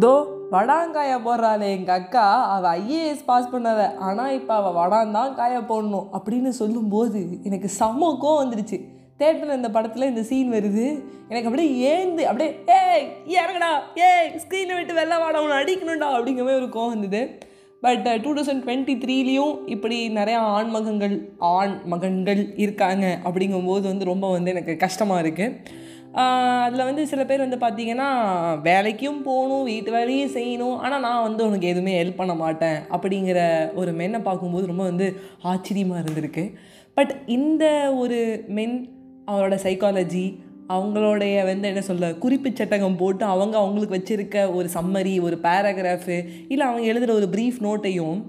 தோ வடாங்காய போடுறாளே எங்கள் அக்கா. அவள் ஐஏஎஸ் பாஸ் பண்ணாத. ஆனால் இப்போ அவள் வடாந்தான் காய போடணும் அப்படின்னு சொல்லும்போது எனக்கு செம்ம கோவம் வந்துடுச்சு தேட்டரில் இந்த படத்தில் இந்த சீன் வருது. எனக்கு அப்படியே ஏந்து அப்படியே ஏய் இறங்கடா. ஏய் ஸ்க்ரீனை விட்டு வெளில வாடா. உன்னை அடிக்கணும்டா. அப்படிங்கிற மாதிரி ஒரு கோவம் வந்தது. பட் டூ தௌசண்ட் டுவெண்ட்டி த்ரீலேயும் இப்படி நிறையா ஆண் மகன்கள் ஆண் மகன்கள் இருக்காங்க அப்படிங்கும்போது வந்து ரொம்ப வந்து எனக்கு கஷ்டமாக இருக்குது அதில் வந்து சில பேர் வந்து பார்த்தீங்கன்னா வேலைக்கும் போகணும் வீட்டு வேலையும் செய்யணும். ஆனால் நான் வந்து உனக்கு எதுவுமே ஹெல்ப் பண்ண மாட்டேன் அப்படிங்கிற ஒரு மென்னை பார்க்கும்போது ரொம்ப வந்து ஆச்சரியமாக இருந்திருக்கு. பட் இந்த ஒரு மென் அவரோட சைக்காலஜி அவங்களுடைய வந்து என்ன சொல்ல குறிப்பு சட்டகம் போட்டு அவங்க அவங்களுக்கு வச்சுருக்க ஒரு சம்மரி ஒரு பேராகிராஃபு இல்லை அவங்க எழுதுகிற ஒரு ப்ரீஃப் நோட்டையும்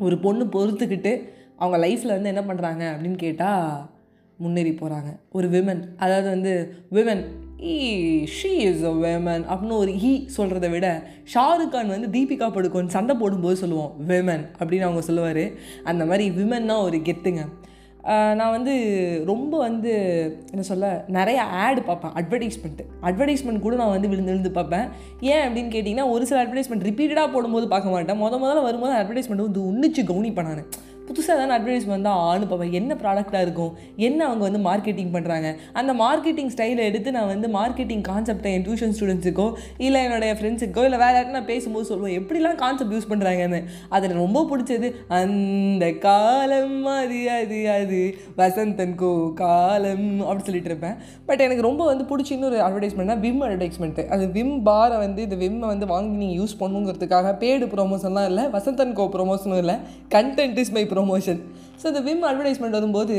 ஒரு பொண்ணு பொறுத்துக்கிட்டு அவங்க லைஃப்பில் வந்து என்ன பண்ணுறாங்க அப்படின்னு கேட்டால் முன்னேறி போகிறாங்க ஒரு விமன் அதாவது வந்து விமன் ஈ ஷீ இஸ் அ விமன் அப்படின்னு ஒரு ஈ சொல்கிறத விட ஷாருக் கான் வந்து தீபிகா படுகோன் சண்டை போடும்போது சொல்லுவோம் விமன் அப்படின்னு அவங்க சொல்லுவார். அந்த மாதிரி விமன்னா ஒரு கெத்துங்க. நான் வந்து ரொம்ப வந்து என்ன சொல்ல நிறைய ஆடு பார்ப்பேன் அட்வர்டைஸ்மெண்ட்டு அட்வர்டைஸ்மெண்ட் கூட நான் வந்து விழுந்து விழுந்து பார்ப்பேன். ஏன் அப்படின்னு கேட்டிங்கன்னா ஒரு சில அட்வர்டைஸ்மெண்ட் ரிப்பீட்டடாக போடும்போது பார்க்க மாட்டேன். முத முதல்ல வரும்போது அட்வர்டைஸ்மெண்ட் வந்து உன்னிச்சு கவனிப்பேன் நான். புதுசாக தானே அட்வர்டைஸ்மெண்ட் தான் ஆணு பார்ப்பேன் என்ன ப்ராடக்டாக இருக்கும்? என்ன அவங்க வந்து மார்க்கெட்டிங் பண்ணுறாங்க அந்த மார்க்கெட்டிங் ஸ்டைலை எடுத்து நான் வந்து மார்க்கெட்டிங் கான்செப்டை என் டியூஷன் ஸ்டூடெண்ட்ஸுக்கோ இல்லை என்னுடைய ஃப்ரெண்ட்ஸுக்கோ இல்லை வேறு யாரும் நான் பேசும்போது சொல்லுவேன் எப்படிலாம் கான்செப்ட் யூஸ் பண்ணுறாங்கன்னு அதில் ரொம்ப பிடிச்சது அந்த காலம் அது அது அது வசந்தன்கோ காலம் அப்படின்னு சொல்லிட்டு இருப்பேன். பட் எனக்கு ரொம்ப வந்து பிடிச்ச இன்னொரு அட்வர்டைஸ்மெண்ட்னா விம் அட்வர்டைஸ்மெண்ட்டு அது விம் பாரை வந்து இந்த விம்மை வந்து வாங்கி நீங்கள் யூஸ் பண்ணுங்கிறதுக்காக பேடு ப்ரொமோஷன்லாம் இல்லை வசந்தன்கோ ப்ரொமோஷனும் இல்லை. Content is my promotion so இந்த விம் அட்வர்டைஸ்மெண்ட் வரும்போது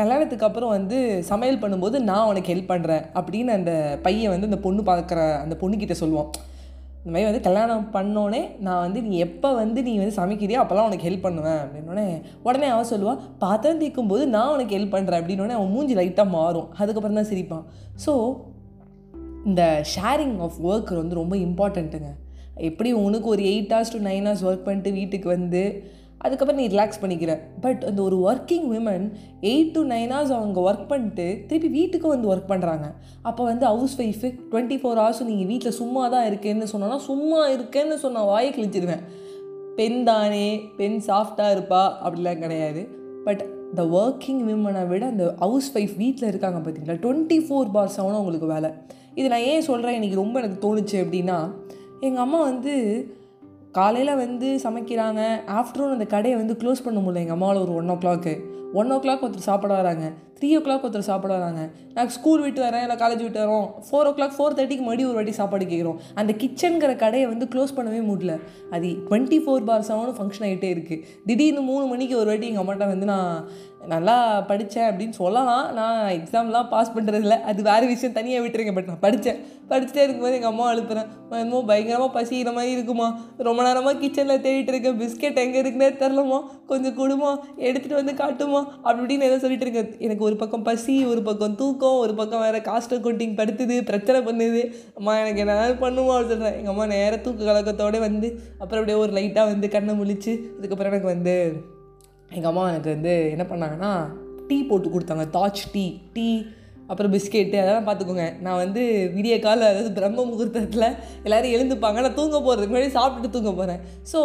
கல்யாணத்துக்கு அப்புறம் வந்து சமையல் பண்ணும்போது நான் உனக்கு ஹெல்ப் பண்ணுறேன் அப்படின்னு அந்த பையன் வந்து அந்த பொண்ணு பார்க்குற அந்த பொண்ணுக்கிட்ட சொல்லுவான். இந்த மாதிரி வந்து கல்யாணம் பண்ணோடனே நான் வந்து நீ எப்போ வந்து நீ வந்து சமைக்கிறியோ அப்போல்லாம் உனக்கு ஹெல்ப் பண்ணுவேன் அப்படின்னோடனே உடனே அவன் சொல்லுவான் பாத்திரம் தீக்கும் போது நான் உனக்கு ஹெல்ப் பண்ணுறேன் அப்படின்னோடனே அவன் மூஞ்சி லைட்டாக மாறும். அதுக்கப்புறம் தான் சிரிப்பான். ஸோ இந்த ஷேரிங் ஆஃப் ஒர்க் வந்து ரொம்ப இம்பார்ட்டண்ட்டுங்க எப்படி உனக்கு ஒரு eight hours to nine hours work பண்ணிட்டு வீட்டுக்கு வந்து அதுக்கப்புறம் நீ ரிலாக்ஸ் பண்ணிக்கிற. பட் அந்த ஒரு working women eight to nine hours அவங்க ஒர்க் பண்ணிட்டு திருப்பி வீட்டுக்கு வந்து ஒர்க் பண்ணுறாங்க அப்போ வந்து ஹவுஸ் ஒய்ஃபு டுவெண்ட்டி ஃபோர் ஹவர்ஸும் நீங்கள் வீட்டில் சும்மா தான் இருக்கேன்னு சொன்னோன்னா சும்மா இருக்கேன்னு சொன்ன வாயை கிழிச்சிடுவேன் பெண் தானே பெண் சாஃப்டாக இருப்பா? அப்படிலாம் கிடையாது. பட் த ஒர்க்கிங் விமனை விட அந்த ஹவுஸ் ஒய்ஃப் வீட்டில் இருக்காங்க பார்த்தீங்களா டுவெண்ட்டி ஃபோர் பார் செவனும் அவங்களுக்கு வேலை. இது நான் ஏன் சொல்கிறேன் இன்றைக்கி ரொம்ப எனக்கு தோணுச்சு அப்படின்னா எங்கள் அம்மா வந்து காலையில் வந்து சமைக்கிறாங்க. ஆஃப்டர்நூன் அந்த கடையை வந்து க்ளோஸ் பண்ண முடியல. எங்கள் அம்மாவில் ஒரு one o'clock one o'clock ஒருத்தர் சாப்பிட வராங்க. த்ரீ ஓ கிளாக் ஒருத்தர் சாப்பிட வராங்க. நான் ஸ்கூல் விட்டு வரேன். இல்லை காலேஜ் விட்டு வரோம். ஃபோர் ஓ கிளாக் ஃபோர் தேர்ட்டிக்கு மறுபடியும் ஒரு வாட்டி சாப்பாடு கேட்குறோம். அந்த கிச்சனுங்கிற கடையை வந்து க்ளோஸ் பண்ணவே முடியல. அது டுவெண்ட்டி ஃபோர் பார் செவனும் ஃபங்க்ஷன் ஆகிட்டே இருக்குது திடீர்னு மூணு மணிக்கு ஒரு வாட்டி எங்கள் அம்மாட்ட வந்து நான் நல்லா படித்தேன் அப்படின்னு சொல்லலாம். நான் எக்ஸாம்லாம் பாஸ் பண்ணுறதில்ல அது வேறு விஷயம். தனியாக விட்டுருங்க. பட் நான் படித்தேன் படிச்சுட்டே இருக்கும்போது எங்கள் அம்மா அழுப்புறேன். என்னமோ பயங்கரமாக பசிக்கிற மாதிரி இருக்குமா? ரொம்ப நேரமாக கிச்சனில் தேடிட்டு இருக்கேன். பிஸ்கெட் எங்கே இருக்குன்னே தெரிலமா கொஞ்சம் கொடுமா எடுத்துகிட்டு வந்து காட்டுமா அப்படி இப்படின்னு ஏதோ சொல்லிட்டு இருக்கேன். எனக்கு ஒரு பக்கம் பசி ஒரு பக்கம் தூக்கம் ஒரு பக்கம் வேறு காஸ்ட் அக்கௌண்டிங் படுத்துது பிரச்சனை பண்ணுது. அம்மா எனக்கு என்ன பண்ணுமா? அப்படின்னு சொல்கிறேன் எங்கள் அம்மா நேராக தூக்க கலக்கத்தோடு வந்து அப்புறம் அப்படியே ஒரு லைட்டாக வந்து கண்ணை முழிச்சு அதுக்கப்புறம் எனக்கு வந்து எங்கள் அம்மா எனக்கு வந்து என்ன பண்ணாங்கன்னா டீ போட்டு கொடுத்தாங்க. தாச் டீ டீ அப்புறம் பிஸ்கெட்டு அதெல்லாம் பார்த்துக்கோங்க நான் வந்து விடிய காலம் அதாவது பிரம்ம முகூர்த்தத்தில் எல்லோரும் எழுந்துப்பாங்க. நான் தூங்க போகிறதுக்கு முன்னாடி சாப்பிட்டுட்டு தூங்க போகிறேன் ஸோ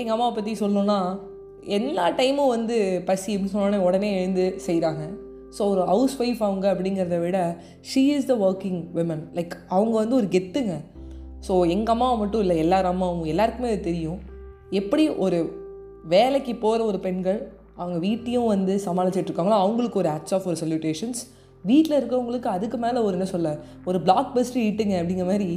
எங்கள் அம்மாவை பற்றி சொல்லணுன்னா எல்லா டைமும் வந்து பசி அப்படின்னு சொன்னோடனே உடனே எழுந்து செய்கிறாங்க ஸோ ஒரு ஹவுஸ் ஒய்ஃப் அவங்க அப்படிங்கிறத விட she is the working women like அவங்க வந்து ஒரு கெத்துங்க. ஸோ எங்கள் அம்மாவை மட்டும் இல்லை எல்லார் அம்மாவும் எல்லாருக்குமே அது தெரியும். எப்படி ஒரு வேலைக்கு போகிற ஒரு பெண்கள் அவங்க வீட்டையும் வந்து சமாளிச்சிட்டு இருக்காங்களோ அவங்களுக்கு ஒரு ஆட்ஸ் ஆஃப் ஒரு சல்யூட்டேஷன்ஸ் வீட்டில் இருக்கிறவங்களுக்கு அதுக்கு மேலே ஒரு என்ன சொல்ல ஒரு பிளாக் பஸ்ட் ஹிட்டுங்க அப்படிங்கிற மாதிரி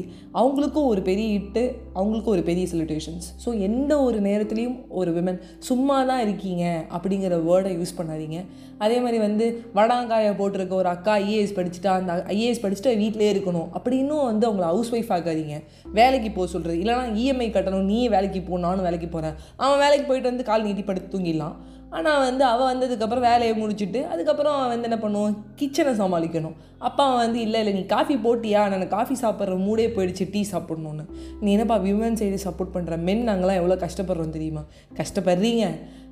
அவங்களுக்கும் ஒரு பெரிய ஹிட்டு அவங்களுக்கும் ஒரு பெரிய சல்யூட்டேஷன்ஸ் ஸோ எந்த ஒரு நேரத்துலையும் ஒரு விமன் சும்மா தான் இருக்கீங்க அப்படிங்கிற வேர்டை யூஸ் பண்ணாதீங்க. அதே மாதிரி வந்து வடாங்காயை போட்டிருக்க ஒரு அக்கா ஐஏஎஸ் படிச்சுட்டா அந்த ஐஏஎஸ் படிச்சுட்டு வீட்டிலே இருக்கணும் அப்படி இன்னும் வந்து அவங்கள ஹவுஸ் ஒய்ஃப் ஆக்காதீங்க. வேலைக்கு போக சொல்கிறது இல்லைனா இஎம்ஐ கட்டணும். நீ வேலைக்கு போ நானும் வேலைக்கு போகிறேன் அவன் வேலைக்கு போயிட்டு வந்து கால் நீட்டி படுத்து தூங்கிடலாம். ஆனால் வந்து அவள் வந்ததுக்கப்புறம் வேலையை முடிச்சுட்டு அதுக்கப்புறம் அவன் வந்து என்ன பண்ணுவோம் கிச்சனை சமாளிக்கணும். அப்பா அவன் வந்து இல்லை இல்லை நீ காஃபி போட்டியா? நான் காஃபி சாப்பிட்ற மூடே போயிடுச்சு டீ சாப்பிட்ணுன்னு நீ என்னப்பா விமன் சைடு சப்போர்ட் பண்ணுற மென் நாங்களாம் எவ்வளோ கஷ்டப்படுறோம் தெரியுமா? கஷ்டப்படுறீங்க.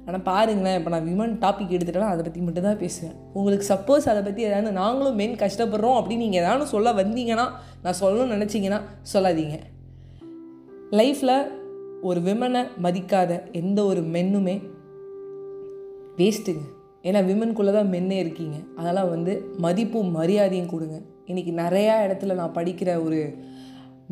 ஆனால் பாருங்களேன் இப்போ நான் விமன் டாபிக் எடுத்துட்டேன்னா அதை பற்றி மட்டும் தான் பேசுவேன். உங்களுக்கு சப்போஸ் அதை பற்றி ஏதாவது நாங்களும் மென் கஷ்டப்படுறோம் அப்படின்னு நீங்கள் ஏதாவது சொல்ல வந்தீங்கன்னா நான் சொல்லணும்னு நினச்சிங்கன்னா சொல்லாதீங்க. லைஃப்பில் ஒரு விமனை மதிக்காத எந்த ஒரு மென்னுமே வேஸ்ட்டுங்க. ஏன்னா விமனுக்குள்ளே தான் மென்னே இருக்கீங்க. அதெல்லாம் வந்து மதிப்பும் மரியாதையும் கொடுங்க. இன்றைக்கி நிறையா இடத்துல நான் படிக்கிற ஒரு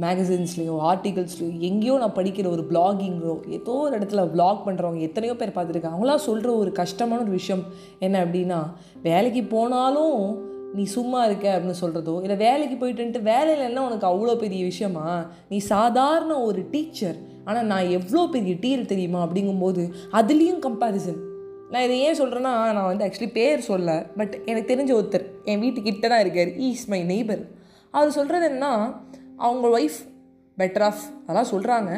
மேகசின்ஸ்லேயோ ஆர்டிகல்ஸ்லையோ எங்கேயோ நான் படிக்கிற ஒரு பிளாகிங்கோ ஏதோ ஒரு இடத்துல பிளாக் பண்ணுறவங்க எத்தனையோ பேர் பார்த்துருக்காங்க அவங்களாம் சொல்கிற ஒரு கஷ்டமான ஒரு விஷயம் என்ன அப்படின்னா வேலைக்கு போனாலும் நீ சும்மா இருக்க அப்படின்னு சொல்கிறதோ இல்லை வேலைக்கு போயிட்டுன்ட்டு வேலையில் என்ன உனக்கு அவ்வளோ பெரிய விஷயமா? நீ சாதாரண ஒரு டீச்சர் ஆனால் நான் எவ்வளோ பெரிய டீல் தெரியுமா அப்படிங்கும்போது அதுலேயும் கம்பேரிசன் நான் இதை ஏன் சொல்கிறேன்னா நான் வந்து ஆக்சுவலி பேர் சொல்ல பட் எனக்கு தெரிஞ்ச ஒருத்தர் என் வீட்டுக்கிட்ட தான் இருக்கார். ஈஸ் மை நெய்பர் அவர் சொல்கிறது என்ன அவங்க ஒய்ஃப் பெட்டர் ஆஃப் அதெல்லாம் சொல்கிறாங்க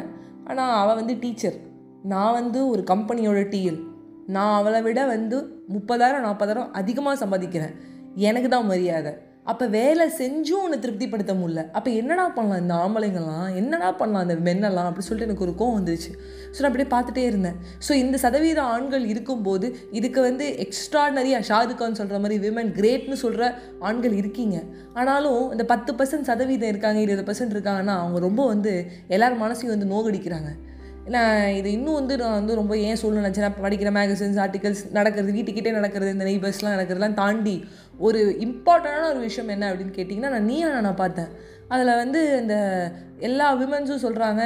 ஆனால் அவள் வந்து டீச்சர் நான் வந்து ஒரு கம்பெனியோட டீல் நான் அவளை விட வந்து முப்பதாயிரம் நாற்பதாயிரம் அதிகமாக சம்பாதிக்கிறேன். எனக்கு தான் மரியாதை. அப்போ வேலை செஞ்சும் உன்னை திருப்திப்படுத்த முடியல. அப்போ என்னடா பண்ணலாம் இந்த ஆம்பளைங்கள்லாம்? என்னடா பண்ணலாம் இந்த மென்னெல்லாம்? அப்படி சொல்லிட்டு எனக்கு ஒரு கோவம் வந்துருச்சு. ஸோ நான் அப்படியே பார்த்துட்டே இருந்தேன். ஸோ இந்த சதவீத ஆண்கள் இருக்கும்போது இதுக்கு வந்து எக்ஸ்ட்ராடனரியாக ஷாருக் சொல்கிற மாதிரி விமன் கிரேட்னு சொல்கிற ஆண்கள் இருக்கீங்க. ஆனாலும் இந்த பத்து பர்சன்ட் சதவீதம் இருக்காங்க இருபது பர்சன்ட் இருக்காங்கன்னா அவங்க ரொம்ப வந்து எல்லார் மனசையும் வந்து நோகடிக்கிறாங்க. நான் இது இன்னும் வந்து நான் வந்து ரொம்ப ஏன் சொல்லணும்னு நினச்சேன் படிக்கிற மேகசின்ஸ் ஆர்டிகல்ஸ் நடக்கிறது வீட்டுக்கிட்டே நடக்கிறது இந்த நெய்பர்ஸ்லாம் நடக்கிறதுலாம் தாண்டி ஒரு இம்பார்ட்டண்டான ஒரு விஷயம் என்ன அப்படின்னு கேட்டிங்கன்னா நான் நீயா நான் பார்த்தேன். அதில் வந்து இந்த எல்லா விமன்ஸும் சொல்கிறாங்க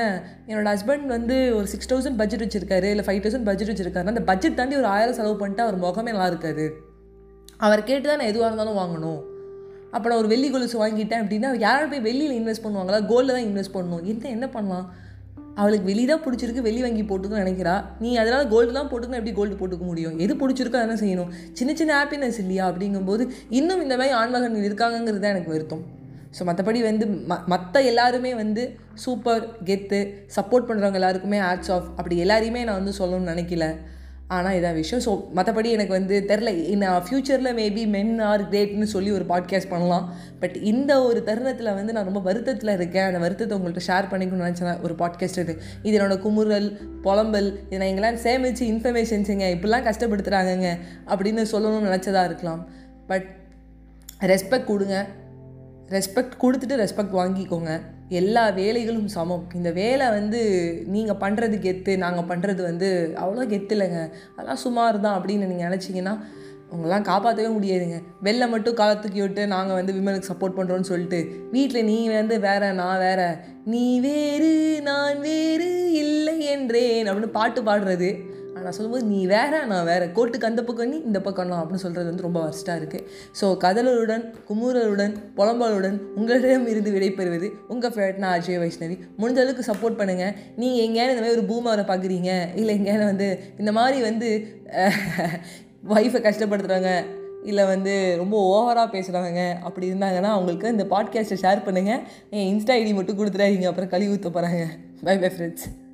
என்னோடய ஹஸ்பண்ட் வந்து ஒரு சிக்ஸ் தௌசண்ட் பட்ஜெட் வச்சுருக்காரு இல்லை ஃபைவ் தௌசண்ட் பட்ஜெட் வச்சுருக்காரு அந்த பட்ஜெட் தாண்டி ஒரு ஆயிரம் செலவு பண்ணிட்டு அவர் முகமே நல்லா இருக்காது. அவர் கேட்டு தான் நான் எதுவாக இருந்தாலும் வாங்கணும். அப்போ நான் ஒரு வெள்ளி கொலுசு வாங்கிட்டேன் அப்படின்னா யாரும் போய் வெள்ளியில் இன்வெஸ்ட் பண்ணுவாங்களா? கோல்டில் தான் இன்வெஸ்ட் பண்ணணும். என்ன என்ன பண்ணலாம்? அவளுக்கு வெளி தான் பிடிச்சிருக்கு வெளி வாங்கி போட்டுக்கணும்னு நினைக்கிறா. நீ அதனால் கோல்டு தான் போட்டுக்கணும் எப்படி கோல்டு போட்டுக்க முடியும்? எது பிடிச்சிருக்கோ அதெல்லாம் செய்யணும். சின்ன சின்ன ஹாப்பினஸ் இல்லையா அப்படிங்கும்போது இன்னும் இந்த மாதிரி ஆண்மகன் இருக்காங்கங்கிறது தான் எனக்கு வருத்தம். ஸோ மற்றபடி வந்து ம மற்ற எல்லாருமே வந்து சூப்பர் கெத்து சப்போர்ட் பண்ணுறவங்க எல்லாருக்குமே ஆட்ஸ் ஆஃப் அப்படி எல்லாரையுமே நான் வந்து சொல்லணும்னு நினைக்கல. ஆனால் இதான் விஷயம். ஸோ மற்றபடி எனக்கு வந்து தெரில. நான் ஃப்யூச்சரில் மேபி மென் ஆர் கிரேட்னு சொல்லி ஒரு பாட்காஸ்ட் பண்ணலாம். பட் இந்த ஒரு தருணத்தில் வந்து நான் ரொம்ப வருத்தத்தில் இருக்கேன். அந்த வருத்தத்தை உங்கள்கிட்ட ஷேர் பண்ணிக்கணும்னு நினச்சேன். ஒரு பாட்காஸ்ட் இது. இது என்னோடய குமுறல் புலம்பல் இதை நான் எங்கெல்லாம் சேமித்து இன்ஃபர்மேஷன்ஸுங்க இப்படிலாம் கஷ்டப்படுத்துகிறாங்கங்க அப்படின்னு சொல்லணும்னு நினச்சதா இருக்கலாம். பட் ரெஸ்பெக்ட் கொடுங்க. ரெஸ்பெக்ட் கொடுத்துட்டு ரெஸ்பெக்ட் வாங்கிக்கோங்க. எல்லா வேலைகளும் சமம். இந்த வேலை வந்து நீங்கள் பண்ணுறது கெத்து நாங்கள் பண்ணுறது வந்து அவ்வளோ கெத்து இல்லைங்க. அதெல்லாம் சுமார் தான் அப்படின்னு நீங்கள் நினச்சிங்கன்னா உங்களெலாம் காப்பாற்றவே முடியாதுங்க. வெளில மட்டும் காலத்துக்கு விட்டு நாங்கள் வந்து விமனுக்கு சப்போர்ட் பண்ணுறோன்னு சொல்லிட்டு வீட்டில் நீ வந்து வேற நான் வேற நீ வேறு நான் வேறு இல்லை என்றேன் அப்படின்னு பாட்டு பாடுறது. ஆனால் சொல்லும்போது நீ வேற நான் வேற. கோட்டுக்கு அந்த பக்கம் நீ இந்த பக்கம் நான். அப்படின்னு சொல்கிறது வந்து ரொம்ப வர்ஸ்ட்டாக இருக்குது ஸோ கதலருடன் குமுறலுடன் புலம்பலுடன் உங்களிடம் இருந்து விடைபெறுவது உங்கள் ஃபேவரட்னா அஜய் வைஷ்ணவி. முடிஞ்ச அளவுக்கு சப்போர்ட் பண்ணுங்கள் நீங்கள் எங்கேயாவது இந்த மாதிரி ஒரு பூமாவை பார்க்குறீங்க இல்லை எங்கேயாவது வந்து இந்த மாதிரி வந்து ஒய்ஃபை கஷ்டப்படுத்துகிறாங்க இல்லை வந்து ரொம்ப ஓவராக பேசுகிறாங்க அப்படி இருந்தாங்கன்னா அவங்களுக்கு இந்த பாட்காஸ்ட்டை ஷேர் பண்ணுங்கள் என் இன்ஸ்டா ஐடி மட்டும் கொடுத்துடாதீங்க. அப்புறம் கழுவி ஊற்ற போகிறாங்க பை பை ஃப்ரெண்ட்ஸ்